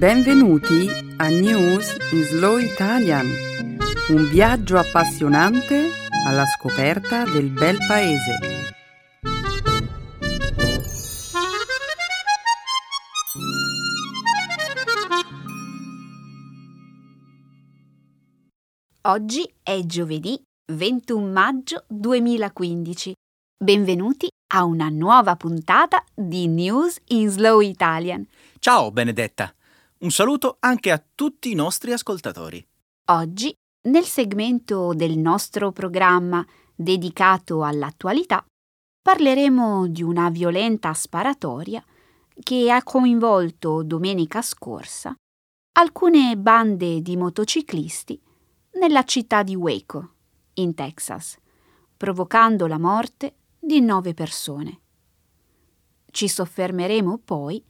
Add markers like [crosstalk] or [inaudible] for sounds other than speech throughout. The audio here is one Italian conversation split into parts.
Benvenuti a News in Slow Italian, un viaggio appassionante alla scoperta del bel paese. Oggi è giovedì 21 maggio 2015. Benvenuti a una nuova puntata di News in Slow Italian. Ciao Benedetta, un saluto anche a tutti i nostri ascoltatori. Oggi, nel segmento del nostro programma dedicato all'attualità, parleremo di una violenta sparatoria che ha coinvolto domenica scorsa alcune bande di motociclisti nella città di Waco, in Texas, provocando la morte di nove persone. Ci soffermeremo poi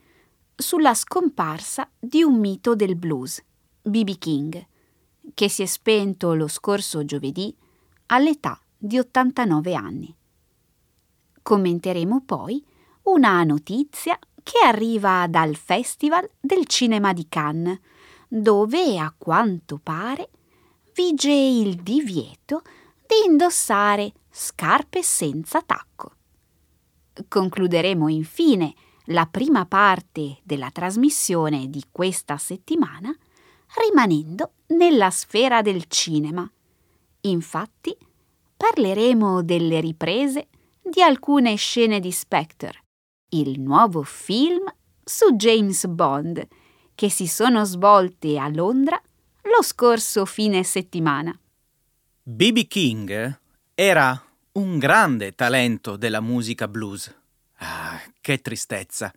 sulla scomparsa di un mito del blues, B.B. King, che si è spento lo scorso giovedì all'età di 89 anni. Commenteremo poi una notizia che arriva dal Festival del Cinema di Cannes, dove a quanto pare vige il divieto di indossare scarpe senza tacco. Concluderemo infine la prima parte della trasmissione di questa settimana rimanendo nella sfera del cinema. Infatti parleremo delle riprese di alcune scene di Spectre, il nuovo film su James Bond, che si sono svolte a Londra lo scorso fine settimana. B.B. King era un grande talento della musica blues. Ah, che tristezza.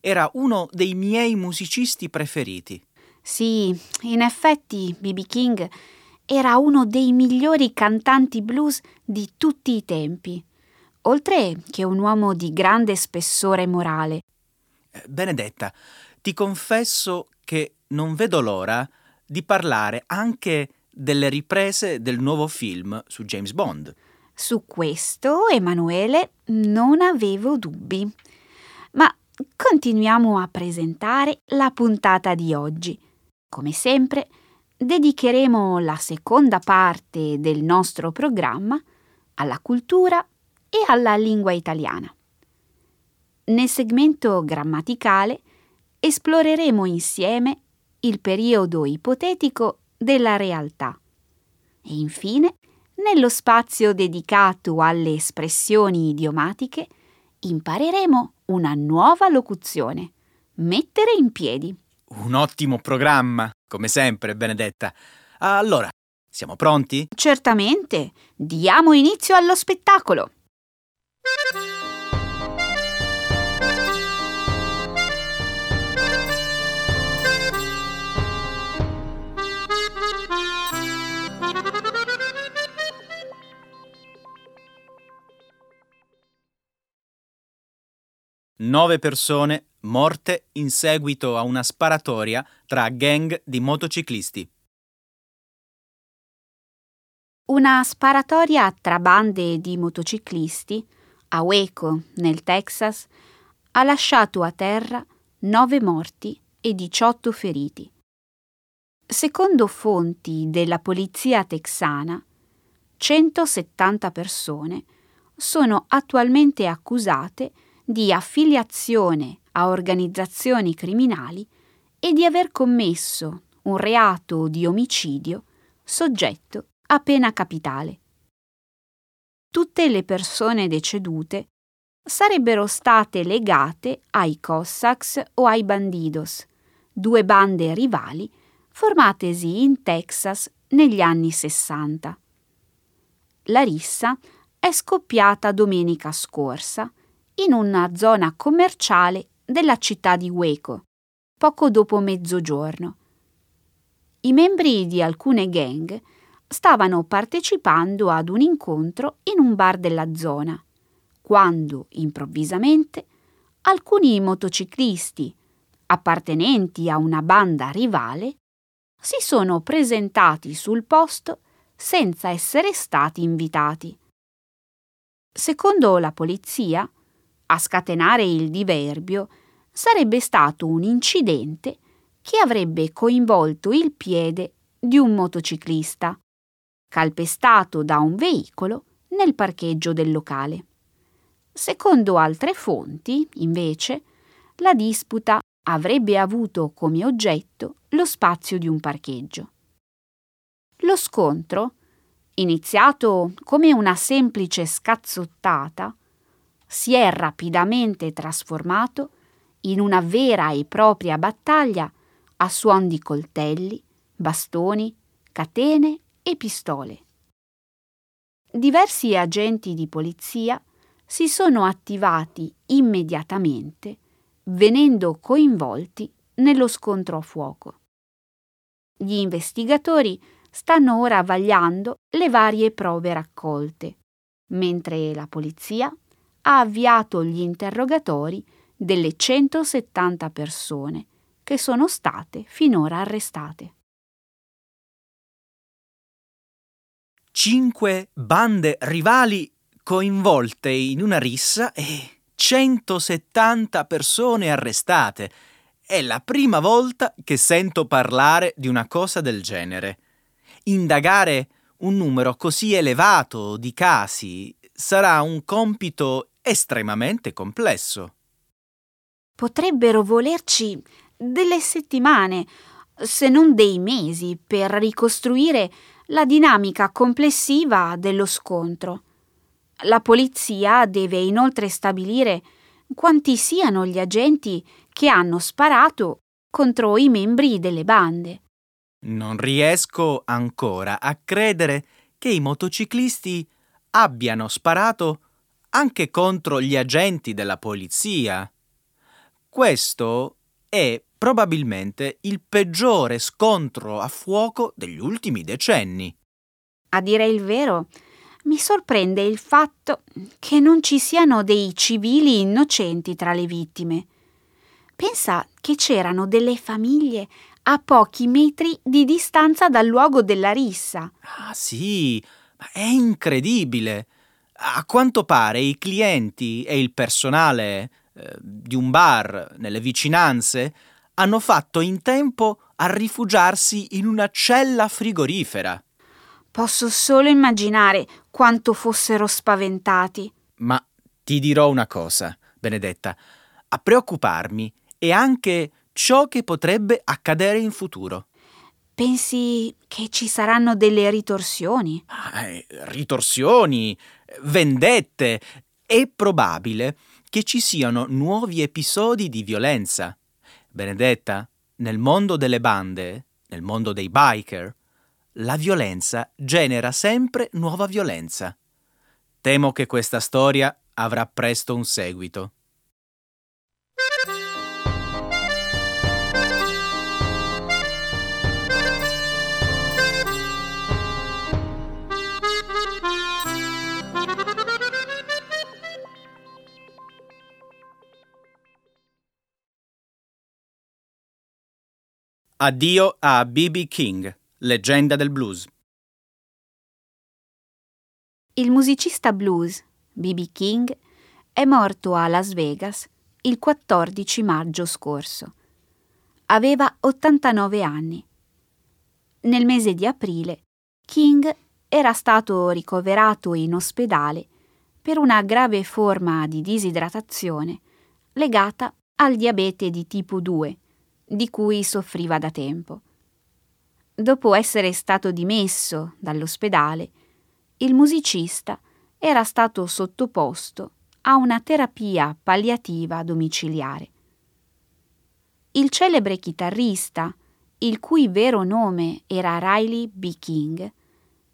Era uno dei miei musicisti preferiti. Sì, in effetti B.B. King era uno dei migliori cantanti blues di tutti i tempi, oltre che un uomo di grande spessore morale. Eh, Benedetta, ti confesso che non vedo l'ora di parlare anche delle riprese del nuovo film su James Bond. Su questo, Emanuele, non avevo dubbi. Ma continuiamo a presentare la puntata di oggi. Come sempre, dedicheremo la seconda parte del nostro programma alla cultura e alla lingua italiana. Nel segmento grammaticale esploreremo insieme il periodo ipotetico della realtà e infine nello spazio dedicato alle espressioni idiomatiche impareremo una nuova locuzione. Mettere in piedi. Un ottimo programma, come sempre, Benedetta. Allora, siamo pronti? Certamente. Diamo inizio allo spettacolo. Nove persone morte in seguito a una sparatoria tra gang di motociclisti. Una sparatoria tra bande di motociclisti a Waco, nel Texas, ha lasciato a terra nove morti e 18 feriti. Secondo fonti della polizia texana, 170 persone sono attualmente accusate di affiliazione a organizzazioni criminali e di aver commesso un reato di omicidio soggetto a pena capitale. Tutte le persone decedute sarebbero state legate ai Cossacks o ai Bandidos, due bande rivali formatesi in Texas negli anni 60. La rissa è scoppiata domenica scorsa in una zona commerciale della città di Waco, poco dopo mezzogiorno. I membri di alcune gang stavano partecipando ad un incontro in un bar della zona, quando improvvisamente alcuni motociclisti, appartenenti a una banda rivale, si sono presentati sul posto senza essere stati invitati. Secondo la polizia, a scatenare il diverbio sarebbe stato un incidente che avrebbe coinvolto il piede di un motociclista, calpestato da un veicolo nel parcheggio del locale. Secondo altre fonti, invece, la disputa avrebbe avuto come oggetto lo spazio di un parcheggio. Lo scontro, iniziato come una semplice scazzottata, si è rapidamente trasformato in una vera e propria battaglia a suon di coltelli, bastoni, catene e pistole. Diversi agenti di polizia si sono attivati immediatamente, venendo coinvolti nello scontro a fuoco. Gli investigatori stanno ora vagliando le varie prove raccolte, mentre la polizia ha avviato gli interrogatori delle 170 persone che sono state finora arrestate. Cinque bande rivali coinvolte in una rissa e 170 persone arrestate. È la prima volta che sento parlare di una cosa del genere. Indagare un numero così elevato di casi sarà un compito estremamente complesso. Potrebbero volerci delle settimane, se non dei mesi, per ricostruire la dinamica complessiva dello scontro. La polizia deve inoltre stabilire quanti siano gli agenti che hanno sparato contro i membri delle bande. Non riesco ancora a credere che i motociclisti abbiano sparato anche contro gli agenti della polizia. Questo è probabilmente il peggiore scontro a fuoco degli ultimi decenni. A dire il vero, mi sorprende il fatto che non ci siano dei civili innocenti tra le vittime. Pensa che c'erano delle famiglie a pochi metri di distanza dal luogo della rissa. Ah sì, è incredibile. A quanto pare i clienti e il personale eh, di un bar nelle vicinanze hanno fatto in tempo a rifugiarsi in una cella frigorifera. Posso solo immaginare quanto fossero spaventati. Ma ti dirò una cosa, Benedetta. A preoccuparmi è anche ciò che potrebbe accadere in futuro. Pensi che ci saranno delle ritorsioni? Eh, ritorsioni, vendette. È probabile che ci siano nuovi episodi di violenza. Benedetta, nel mondo delle bande, nel mondo dei biker, la violenza genera sempre nuova violenza. Temo che questa storia avrà presto un seguito. Addio a B.B. King, leggenda del blues. Il musicista blues B.B. King è morto a Las Vegas il 14 maggio scorso. Aveva 89 anni. Nel mese di aprile King era stato ricoverato in ospedale per una grave forma di disidratazione legata al diabete di tipo 2 di cui soffriva da tempo. Dopo essere stato dimesso dall'ospedale, il musicista era stato sottoposto a una terapia palliativa domiciliare. Il celebre chitarrista, il cui vero nome era Riley B. King,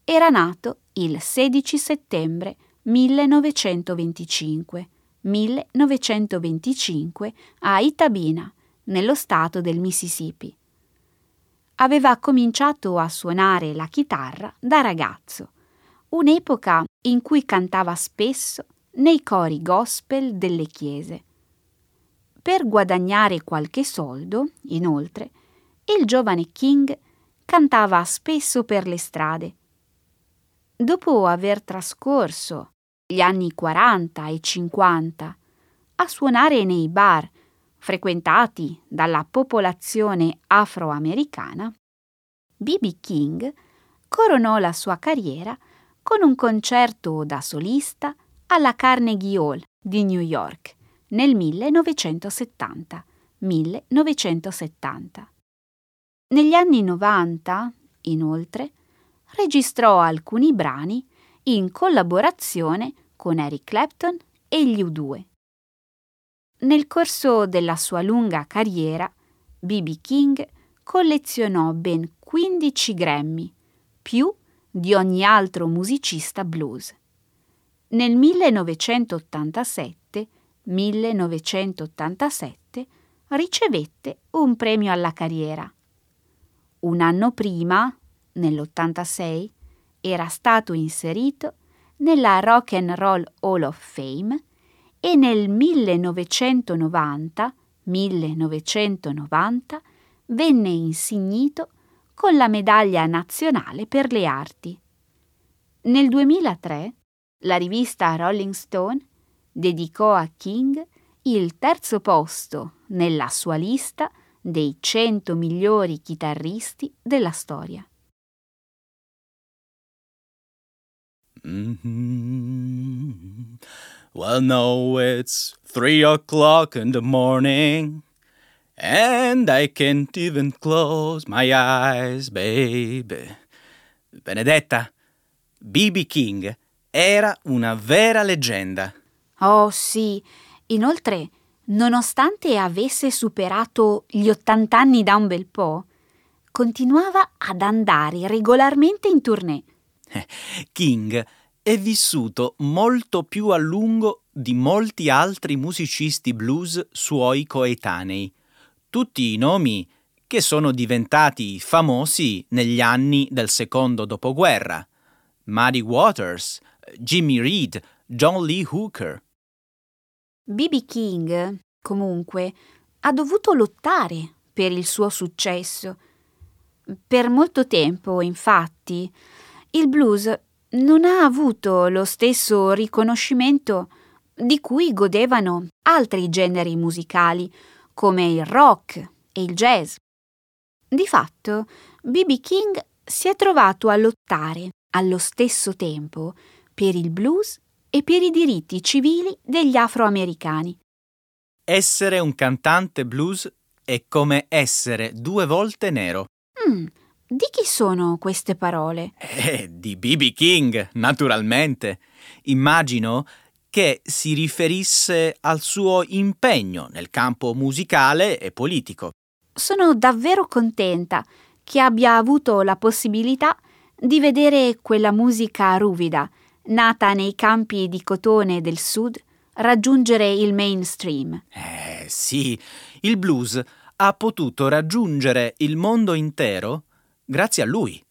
era nato il 16 settembre 1925, 1925 a Itabina, nello stato del Mississippi. Aveva cominciato a suonare la chitarra da ragazzo, un'epoca in cui cantava spesso nei cori gospel delle chiese. Per guadagnare qualche soldo, inoltre, il giovane King cantava spesso per le strade. Dopo aver trascorso gli anni 40 e 50 a suonare nei bar frequentati dalla popolazione afroamericana, B.B. King coronò la sua carriera con un concerto da solista alla Carnegie Hall di New York nel 1970. 1970. Negli anni 90, inoltre, registrò alcuni brani in collaborazione con Eric Clapton e gli U2. Nel corso della sua lunga carriera, B.B. King collezionò ben 15 Grammy, più di ogni altro musicista blues. Nel 1987, 1987 ricevette un premio alla carriera. Un anno prima, nell'86, era stato inserito nella Rock and Roll Hall of Fame e nel 1990, 1990 venne insignito con la medaglia nazionale per le arti. Nel 2003 la rivista Rolling Stone dedicò a King il terzo posto nella sua lista dei 100 migliori chitarristi della storia. Mm-hmm. Well, no, it's three o'clock in the morning, and I can't even close my eyes, baby. Benedetta, B.B. King era una vera leggenda. Oh sì, inoltre, nonostante avesse superato gli 80 anni da un bel po', continuava ad andare regolarmente in tournée. [laughs] King è vissuto molto più a lungo di molti altri musicisti blues suoi coetanei, tutti i nomi che sono diventati famosi negli anni del secondo dopoguerra. Muddy Waters, Jimmy Reed, John Lee Hooker. B.B. King, comunque, ha dovuto lottare per il suo successo. Per molto tempo, infatti, il blues non ha avuto lo stesso riconoscimento di cui godevano altri generi musicali, come il rock e il jazz. Di fatto, B.B. King si è trovato a lottare allo stesso tempo per il blues e per i diritti civili degli afroamericani. Essere un cantante blues è come essere due volte nero. Mm, di chi sono queste parole? Eh, di B.B. King, naturalmente. Immagino che si riferisse al suo impegno nel campo musicale e politico. Sono davvero contenta che abbia avuto la possibilità di vedere quella musica ruvida, nata nei campi di cotone del sud, raggiungere il mainstream. Eh sì, il blues ha potuto raggiungere il mondo intero grazie a lui.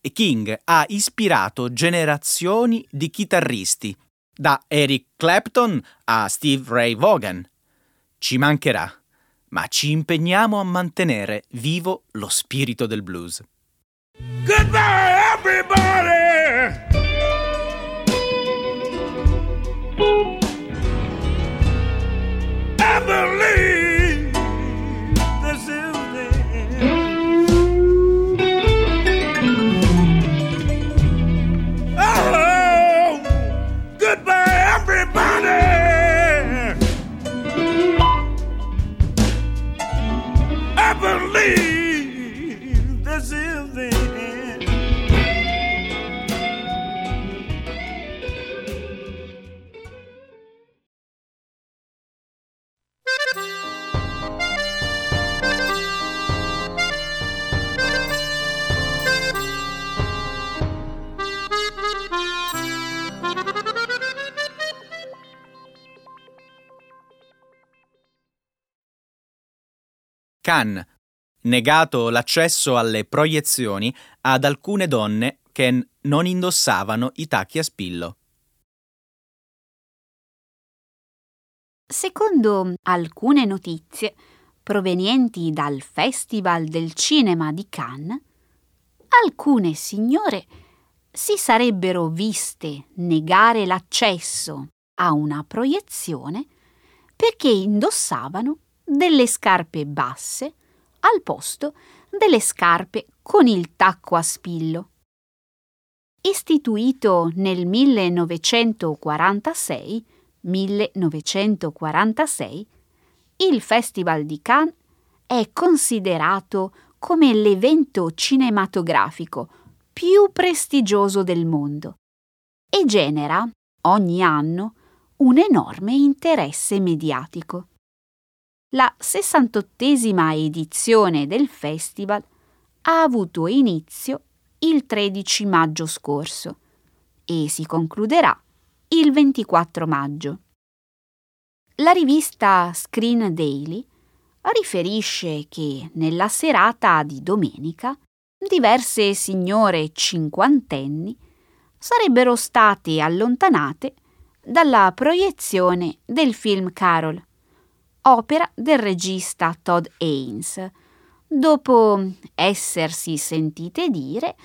E King ha ispirato generazioni di chitarristi, da Eric Clapton a Steve Ray Vaughan. Ci mancherà, ma ci impegniamo a mantenere vivo lo spirito del blues. Goodbye everybody! Khan, negato l'accesso alle proiezioni ad alcune donne che non indossavano i tacchi a spillo. Secondo alcune notizie provenienti dal Festival del Cinema di Cannes, alcune signore si sarebbero viste negare l'accesso a una proiezione perché indossavano delle scarpe basse al posto delle scarpe con il tacco a spillo. Istituito nel 1946, 1946, il Festival di Cannes è considerato come l'evento cinematografico più prestigioso del mondo e genera ogni anno un enorme interesse mediatico. La 68esima edizione del festival ha avuto inizio il 13 maggio scorso e si concluderà il 24 maggio. La rivista Screen Daily riferisce che nella serata di domenica diverse signore cinquantenni sarebbero state allontanate dalla proiezione del film Carol, opera del regista Todd Haynes, dopo essersi sentite dire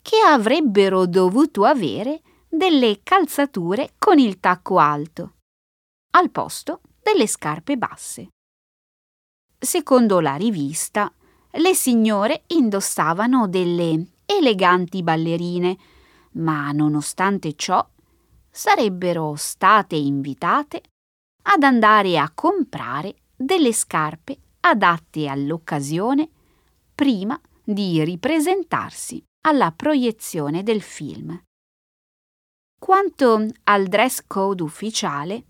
che avrebbero dovuto avere delle calzature con il tacco alto, al posto delle scarpe basse. Secondo la rivista, le signore indossavano delle eleganti ballerine, ma nonostante ciò sarebbero state invitate ad andare a comprare delle scarpe adatte all'occasione prima di ripresentarsi alla proiezione del film. Quanto al dress code ufficiale,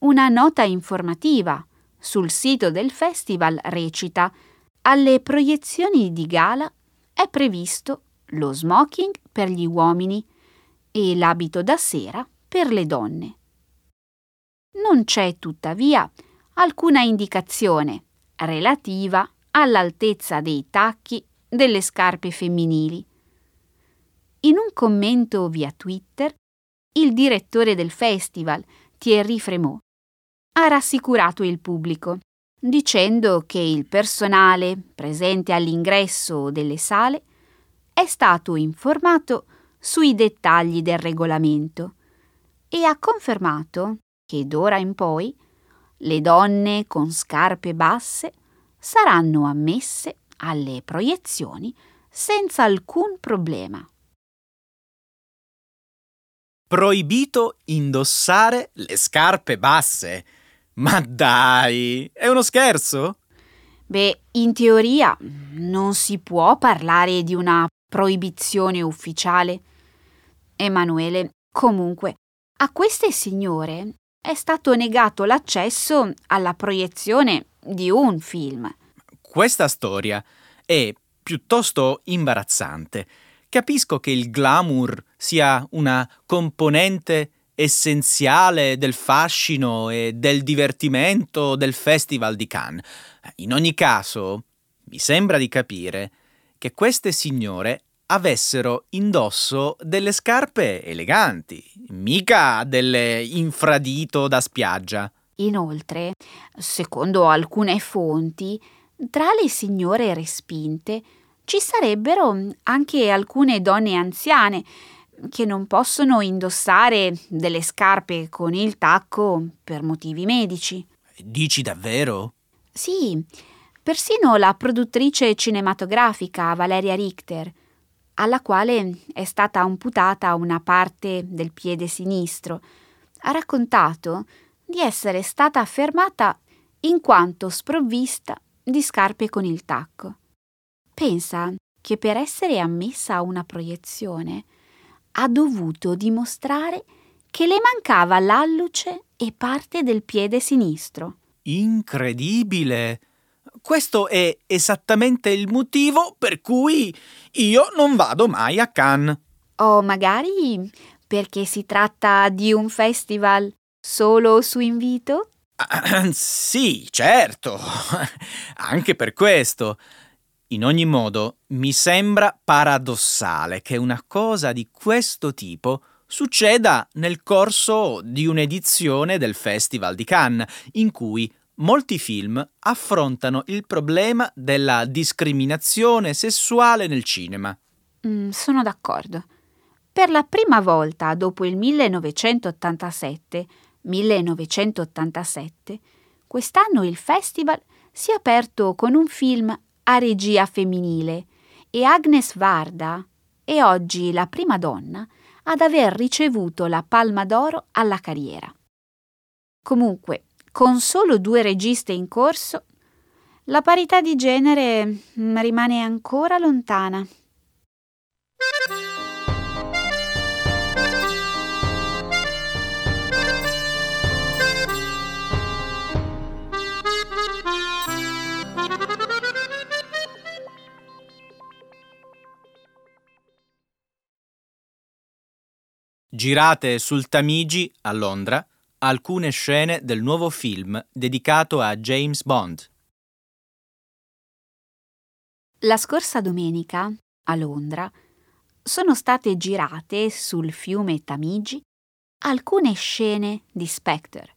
una nota informativa sul sito del festival recita alle proiezioni di gala è previsto lo smoking per gli uomini e l'abito da sera per le donne. Non c'è tuttavia alcuna indicazione relativa all'altezza dei tacchi delle scarpe femminili. In un commento via Twitter, il direttore del festival, Thierry Fremont, ha rassicurato il pubblico, dicendo che il personale presente all'ingresso delle sale è stato informato sui dettagli del regolamento e ha confermato che d'ora in poi le donne con scarpe basse saranno ammesse alle proiezioni senza alcun problema. Proibito indossare le scarpe basse. Ma dai, è uno scherzo? Beh, in teoria non si può parlare di una proibizione ufficiale. Emanuele, comunque, a queste signore è stato negato l'accesso alla proiezione di un film. Questa storia è piuttosto imbarazzante. Capisco che il glamour sia una componente essenziale del fascino e del divertimento del Festival di Cannes. In ogni caso, mi sembra di capire che queste signore avessero indosso delle scarpe eleganti, mica delle infradito da spiaggia. Inoltre, secondo alcune fonti, tra le signore respinte ci sarebbero anche alcune donne anziane che non possono indossare delle scarpe con il tacco per motivi medici. Dici davvero? Sì, persino la produttrice cinematografica Valeria Richter, alla quale è stata amputata una parte del piede sinistro, ha raccontato di essere stata fermata in quanto sprovvista di scarpe con il tacco. Pensa che per essere ammessa a una proiezione ha dovuto dimostrare che le mancava l'alluce e parte del piede sinistro. Incredibile! Questo è esattamente il motivo per cui io non vado mai a Cannes. O magari perché si tratta di un festival solo su invito? [clears throat] sì, certo. [laughs] Anche per questo. In ogni modo, mi sembra paradossale che una cosa di questo tipo succeda nel corso di un'edizione del Festival di Cannes, in cui molti film affrontano il problema della discriminazione sessuale nel cinema. Mm, sono d'accordo. Per la prima volta dopo il 1987 1987, Quest'anno il festival si è aperto con un film a regia femminile e Agnes Varda è oggi la prima donna ad aver ricevuto la Palma d'Oro alla carriera. Comunque, con solo due registe in corso, la parità di genere mm, rimane ancora lontana. girate sul Tamigi a Londra alcune scene del nuovo film dedicato a James Bond. La scorsa domenica, a Londra, sono state girate sul fiume Tamigi alcune scene di Spectre,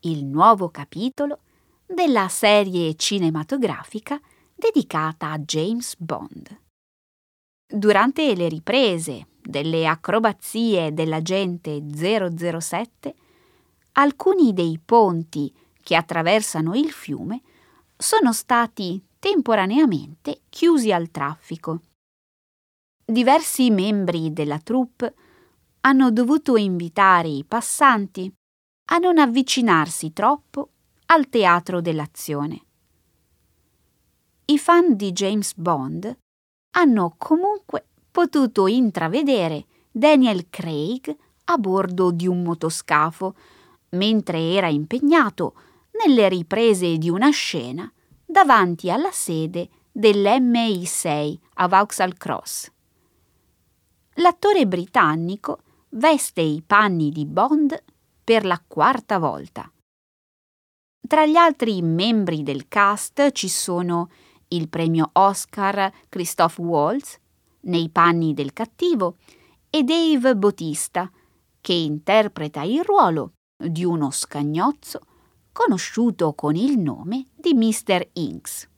il nuovo capitolo della serie cinematografica dedicata a James Bond. Durante le riprese delle acrobazie dell'agente 007, alcuni dei ponti che attraversano il fiume sono stati temporaneamente chiusi al traffico. Diversi membri della troupe hanno dovuto invitare i passanti a non avvicinarsi troppo al teatro dell'azione. I fan di James Bond hanno comunque potuto intravedere Daniel Craig a bordo di un motoscafo, mentre era impegnato nelle riprese di una scena davanti alla sede dell'MI6 a Vauxhall Cross. L'attore britannico veste i panni di Bond per la quarta volta. Tra gli altri membri del cast ci sono il premio Oscar Christoph Waltz, nei panni del cattivo, e Dave Bautista, che interpreta il ruolo di uno scagnozzo conosciuto con il nome di Mr. Inks.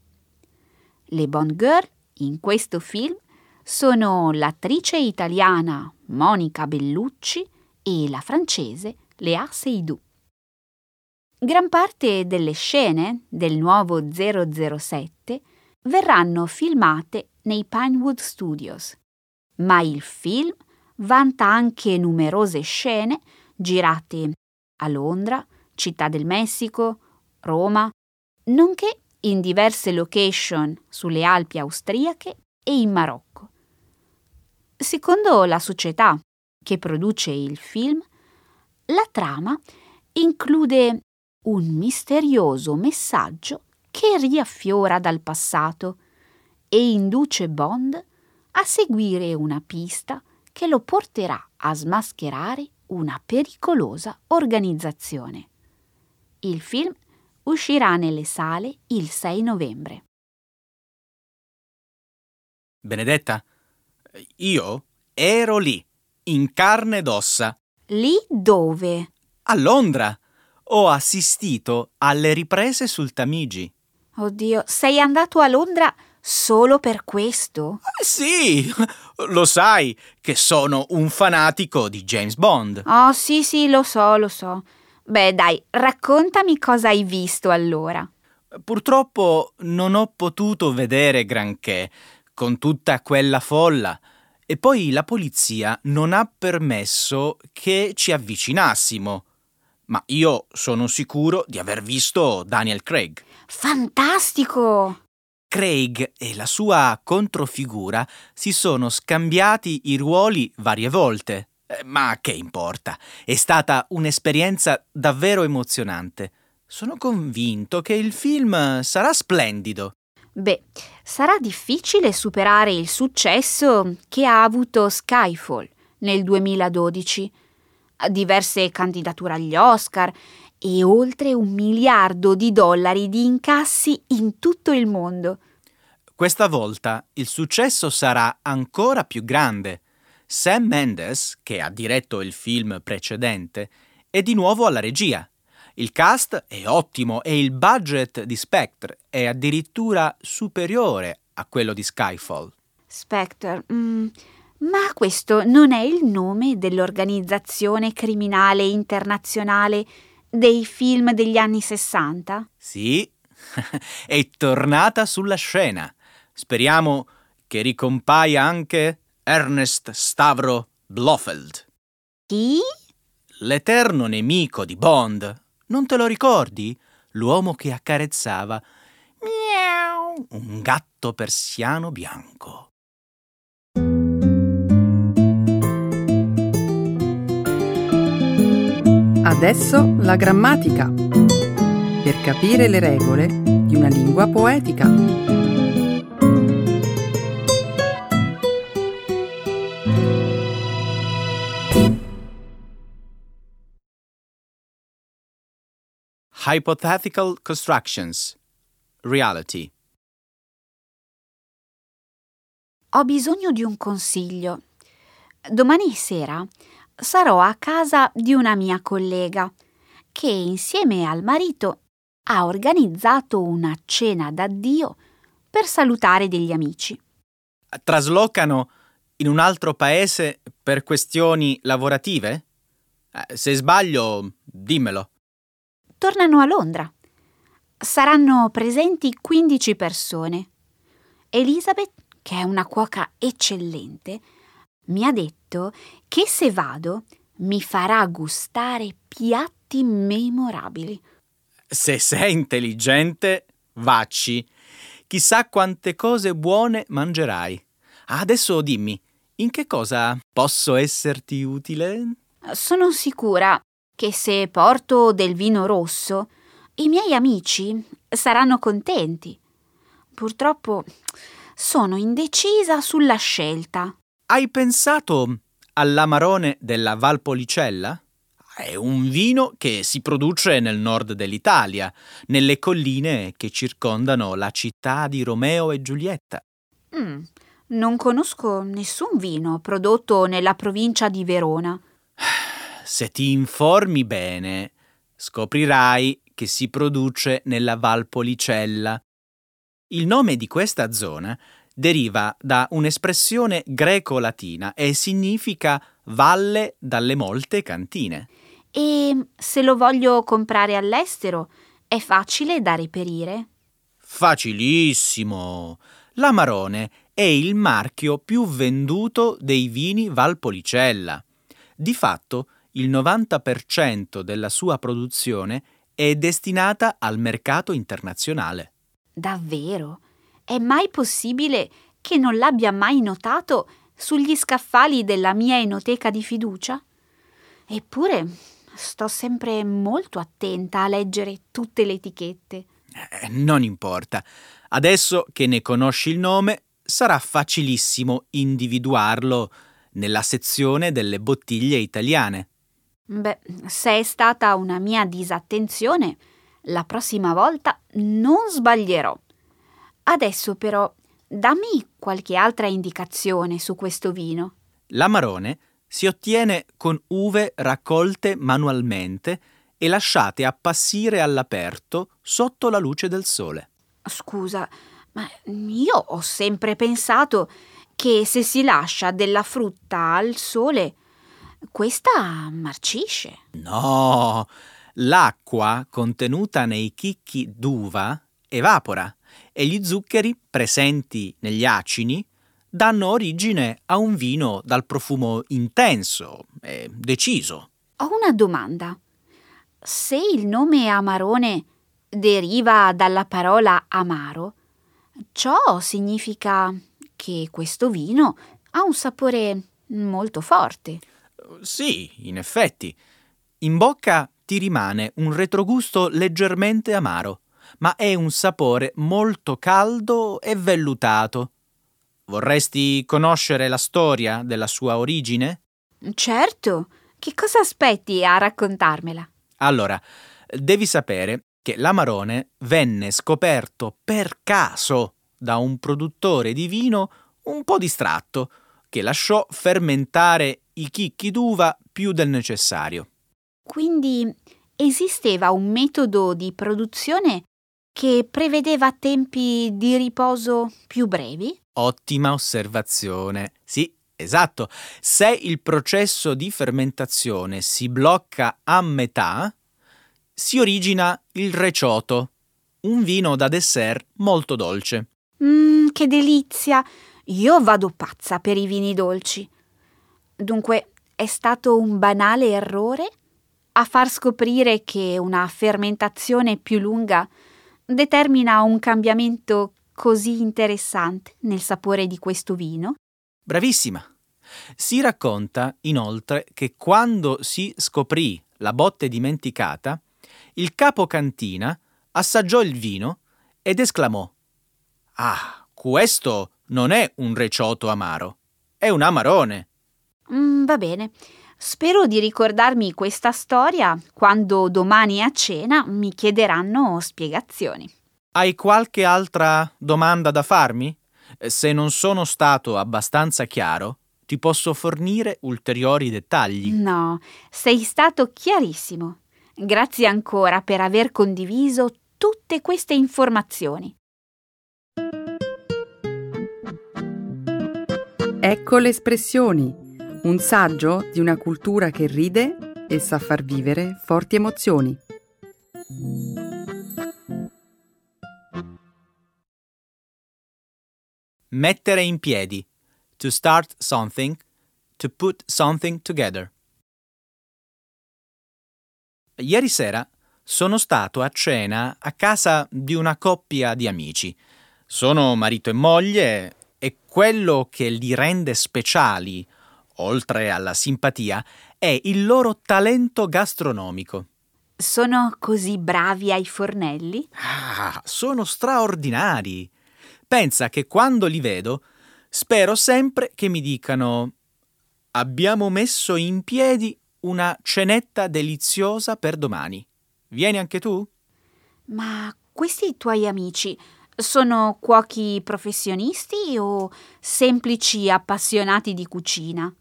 Le Bond Girl in questo film sono l'attrice italiana Monica Bellucci e la francese Léa Seydoux. Gran parte delle scene del nuovo 007 verranno filmate nei Pinewood Studios, ma il film vanta anche numerose scene girate a Londra, Città del Messico, Roma, nonché in diverse location sulle Alpi austriache e in Marocco. Secondo la società che produce il film, la trama include un misterioso messaggio che riaffiora dal passato e induce Bond a seguire una pista che lo porterà a smascherare una pericolosa organizzazione. Il film uscirà nelle sale il 6 novembre. Benedetta, io ero lì, in carne ed ossa. Lì dove? A Londra. Ho assistito alle riprese sul Tamigi. Oddio, sei andato a Londra Solo per questo? Eh, sì, lo sai che sono un fanatico di James Bond. Oh, sì, sì, lo so, lo so. Beh, dai, raccontami cosa hai visto allora. Purtroppo non ho potuto vedere granché con tutta quella folla e poi la polizia non ha permesso che ci avvicinassimo. Ma io sono sicuro di aver visto Daniel Craig. Fantastico! Craig e la sua controfigura si sono scambiati i ruoli varie volte. Eh, ma che importa? È stata un'esperienza davvero emozionante. Sono convinto che il film sarà splendido. Beh, sarà difficile superare il successo che ha avuto Skyfall nel 2012. Diverse candidature agli Oscar e oltre un miliardo di dollari di incassi in tutto il mondo. Questa volta il successo sarà ancora più grande. Sam Mendes, che ha diretto il film precedente, è di nuovo alla regia. Il cast è ottimo e il budget di Spectre è addirittura superiore a quello di Skyfall. Spectre, mm, ma questo non è il nome dell'organizzazione criminale internazionale dei film degli anni Sessanta? Sì, [laughs] è tornata sulla scena. Speriamo che ricompaia anche Ernest Stavro Blofeld. Chi? L'eterno nemico di Bond. Non te lo ricordi? L'uomo che accarezzava miau, un gatto persiano bianco. Adesso la grammatica. Per capire le regole di una lingua poetica. Hypothetical constructions. Reality. Ho bisogno di un consiglio. Domani sera sarò a casa di una mia collega che insieme al marito ha organizzato una cena d'addio per salutare degli amici. Traslocano in un altro paese per questioni lavorative? Eh, Se sbaglio, dimmelo. Tornano a Londra. Saranno presenti 15 persone. Elizabeth, che è una cuoca eccellente, mi ha detto che se vado mi farà gustare piatti memorabili. Se sei intelligente, vacci. Chissà quante cose buone mangerai. Adesso dimmi, in che cosa posso esserti utile? Sono sicura che se porto del vino rosso, i miei amici saranno contenti. Purtroppo sono indecisa sulla scelta. Hai pensato all'amarone della Valpolicella? È un vino che si produce nel nord dell'Italia, nelle colline che circondano la città di Romeo e Giulietta. Mm, non conosco nessun vino prodotto nella provincia di Verona. Se ti informi bene, scoprirai che si produce nella Valpolicella. Il nome di questa zona deriva da un'espressione greco-latina e significa valle dalle molte cantine. E se lo voglio comprare all'estero, è facile da reperire? Facilissimo! L'Amarone è il marchio più venduto dei vini Valpolicella. Di fatto, il 90% della sua produzione è destinata al mercato internazionale. Davvero? È mai possibile che non l'abbia mai notato sugli scaffali della mia enoteca di fiducia? Eppure sto sempre molto attenta a leggere tutte le etichette. Eh, non importa. Adesso che ne conosci il nome, sarà facilissimo individuarlo nella sezione delle bottiglie italiane. Beh, se è stata una mia disattenzione, la prossima volta non sbaglierò. Adesso però dammi qualche altra indicazione su questo vino. L'amarone si ottiene con uve raccolte manualmente e lasciate appassire all'aperto sotto la luce del sole. Scusa, ma io ho sempre pensato che se si lascia della frutta al sole, questa marcisce. No, l'acqua contenuta nei chicchi d'uva evapora e gli zuccheri presenti negli acini danno origine a un vino dal profumo intenso e deciso. Ho una domanda. Se il nome Amarone deriva dalla parola amaro, ciò significa che questo vino ha un sapore molto forte. Sì, in effetti. In bocca ti rimane un retrogusto leggermente amaro, ma è un sapore molto caldo e vellutato. Vorresti conoscere la storia della sua origine? Certo, che cosa aspetti a raccontarmela? Allora, devi sapere che l'amarone venne scoperto per caso da un produttore di vino un po' distratto, che lasciò fermentare i chicchi d'uva più del necessario. Quindi esisteva un metodo di produzione che prevedeva tempi di riposo più brevi? Ottima osservazione. Sì, esatto. Se il processo di fermentazione si blocca a metà, si origina il recioto, un vino da dessert molto dolce. Mmm, che delizia! Io vado pazza per i vini dolci. Dunque, è stato un banale errore a far scoprire che una fermentazione più lunga determina un cambiamento così interessante nel sapore di questo vino? Bravissima! Si racconta inoltre che quando si scoprì la botte dimenticata, il capo cantina assaggiò il vino ed esclamò Ah, questo non è un recioto amaro, è un amarone. Mm, va bene. Spero di ricordarmi questa storia quando domani a cena mi chiederanno spiegazioni. Hai qualche altra domanda da farmi? Se non sono stato abbastanza chiaro, ti posso fornire ulteriori dettagli. No, sei stato chiarissimo. Grazie ancora per aver condiviso tutte queste informazioni. Ecco le espressioni, un saggio di una cultura che ride e sa far vivere forti emozioni. Mettere in piedi. To start something. To put something together. Ieri sera sono stato a cena a casa di una coppia di amici. Sono marito e moglie e quello che li rende speciali, oltre alla simpatia, è il loro talento gastronomico. Sono così bravi ai fornelli? Ah, sono straordinari. Pensa che quando li vedo, spero sempre che mi dicano abbiamo messo in piedi una cenetta deliziosa per domani. Vieni anche tu? Ma questi tuoi amici sono cuochi professionisti o semplici appassionati di cucina?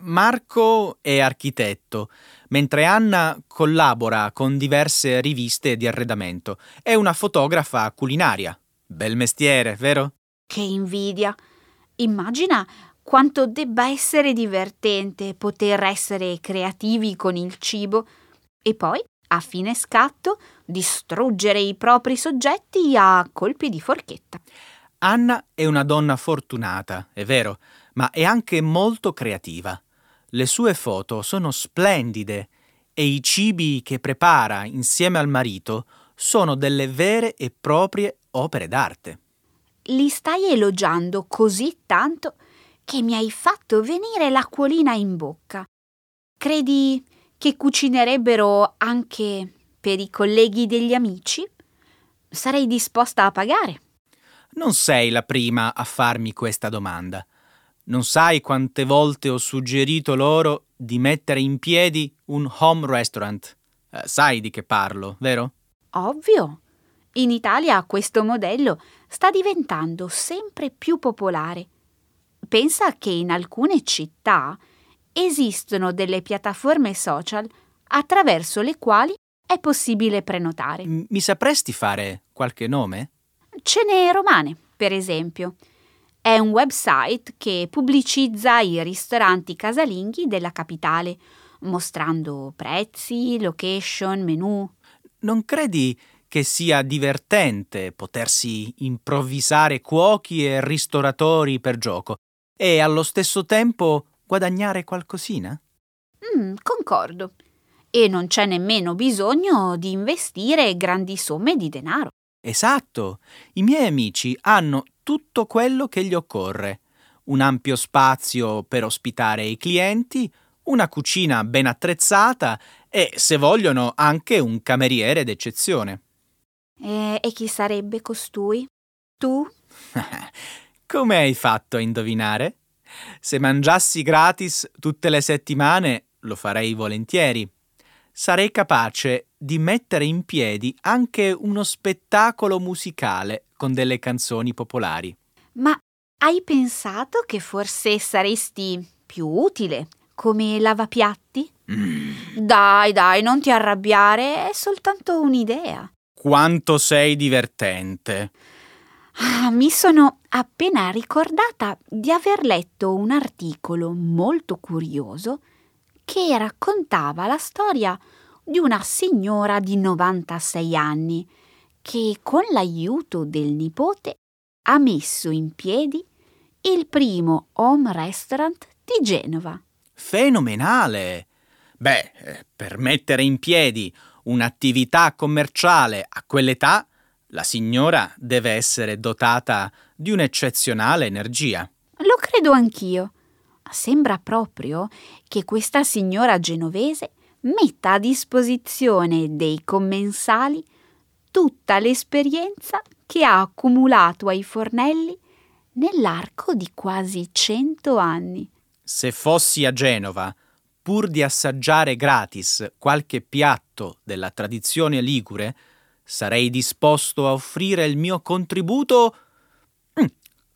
Marco è architetto, mentre Anna collabora con diverse riviste di arredamento. È una fotografa culinaria. Bel mestiere, vero? Che invidia! Immagina quanto debba essere divertente poter essere creativi con il cibo e poi, a fine scatto, distruggere i propri soggetti a colpi di forchetta. Anna è una donna fortunata, è vero, ma è anche molto creativa. Le sue foto sono splendide e i cibi che prepara insieme al marito sono delle vere e proprie opere d'arte. Li stai elogiando così tanto che mi hai fatto venire l'acquolina in bocca. Credi che cucinerebbero anche per i colleghi degli amici? Sarei disposta a pagare. Non sei la prima a farmi questa domanda. Non sai quante volte ho suggerito loro di mettere in piedi un home restaurant. Eh, sai di che parlo, vero? Ovvio. In Italia questo modello sta diventando sempre più popolare. Pensa che in alcune città esistono delle piattaforme social attraverso le quali è possibile prenotare. Mi sapresti fare qualche nome? Cene Romane, per esempio. È un website che pubblicizza i ristoranti casalinghi della capitale, mostrando prezzi, location, menù. Non credi che sia divertente potersi improvvisare cuochi e ristoratori per gioco e allo stesso tempo guadagnare qualcosina? Mm, concordo. E non c'è nemmeno bisogno di investire grandi somme di denaro. Esatto. I miei amici hanno tutto quello che gli occorre. Un ampio spazio per ospitare i clienti, una cucina ben attrezzata e, se vogliono, anche un cameriere d'eccezione. E, e chi sarebbe costui? Tu? [laughs] Come hai fatto a indovinare? Se mangiassi gratis tutte le settimane, lo farei volentieri. Sarei capace di mettere in piedi anche uno spettacolo musicale con delle canzoni popolari. Ma hai pensato che forse saresti più utile come lavapiatti? Mm. Dai, dai, non ti arrabbiare, è soltanto un'idea. Quanto sei divertente. Ah, mi sono appena ricordata di aver letto un articolo molto curioso che raccontava la storia di una signora di 96 anni che con l'aiuto del nipote ha messo in piedi il primo home restaurant di Genova. Fenomenale! Beh, eh, per mettere in piedi un'attività commerciale a quell'età, la signora deve essere dotata di un'eccezionale energia. Lo credo anch'io. Sembra proprio che questa signora genovese metta a disposizione dei commensali tutta l'esperienza che ha accumulato ai fornelli nell'arco di quasi cento anni. Se fossi a Genova, pur di assaggiare gratis qualche piatto della tradizione ligure, sarei disposto a offrire il mio contributo mm,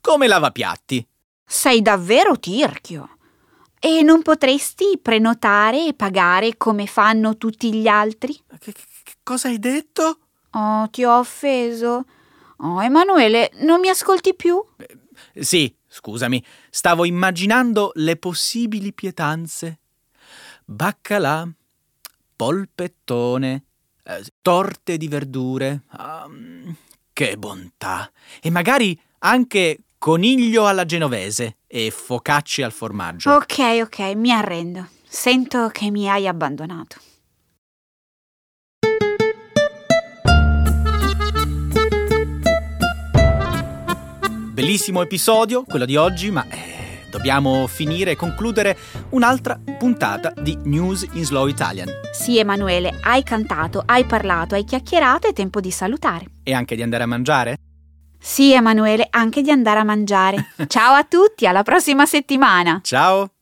come lavapiatti. Sei davvero tirchio. E non potresti prenotare e pagare come fanno tutti gli altri? Che, che cosa hai detto? Oh, ti ho offeso. Oh, Emanuele, non mi ascolti più? Eh, sì, scusami, stavo immaginando le possibili pietanze. Baccalà, polpettone, eh, torte di verdure. Um, che bontà! E magari anche coniglio alla genovese e focacci al formaggio. Ok, ok, mi arrendo. Sento che mi hai abbandonato. Bellissimo episodio, quello di oggi, ma eh, dobbiamo finire e concludere un'altra puntata di News in Slow Italian. Sì, Emanuele, hai cantato, hai parlato, hai chiacchierato, è tempo di salutare. E anche di andare a mangiare? Sì, Emanuele, anche di andare a mangiare. [laughs] Ciao a tutti, alla prossima settimana. Ciao.